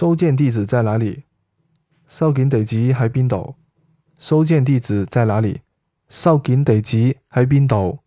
收件地址在哪里？收件地址喺边度收件地址在哪里？收件地址喺边度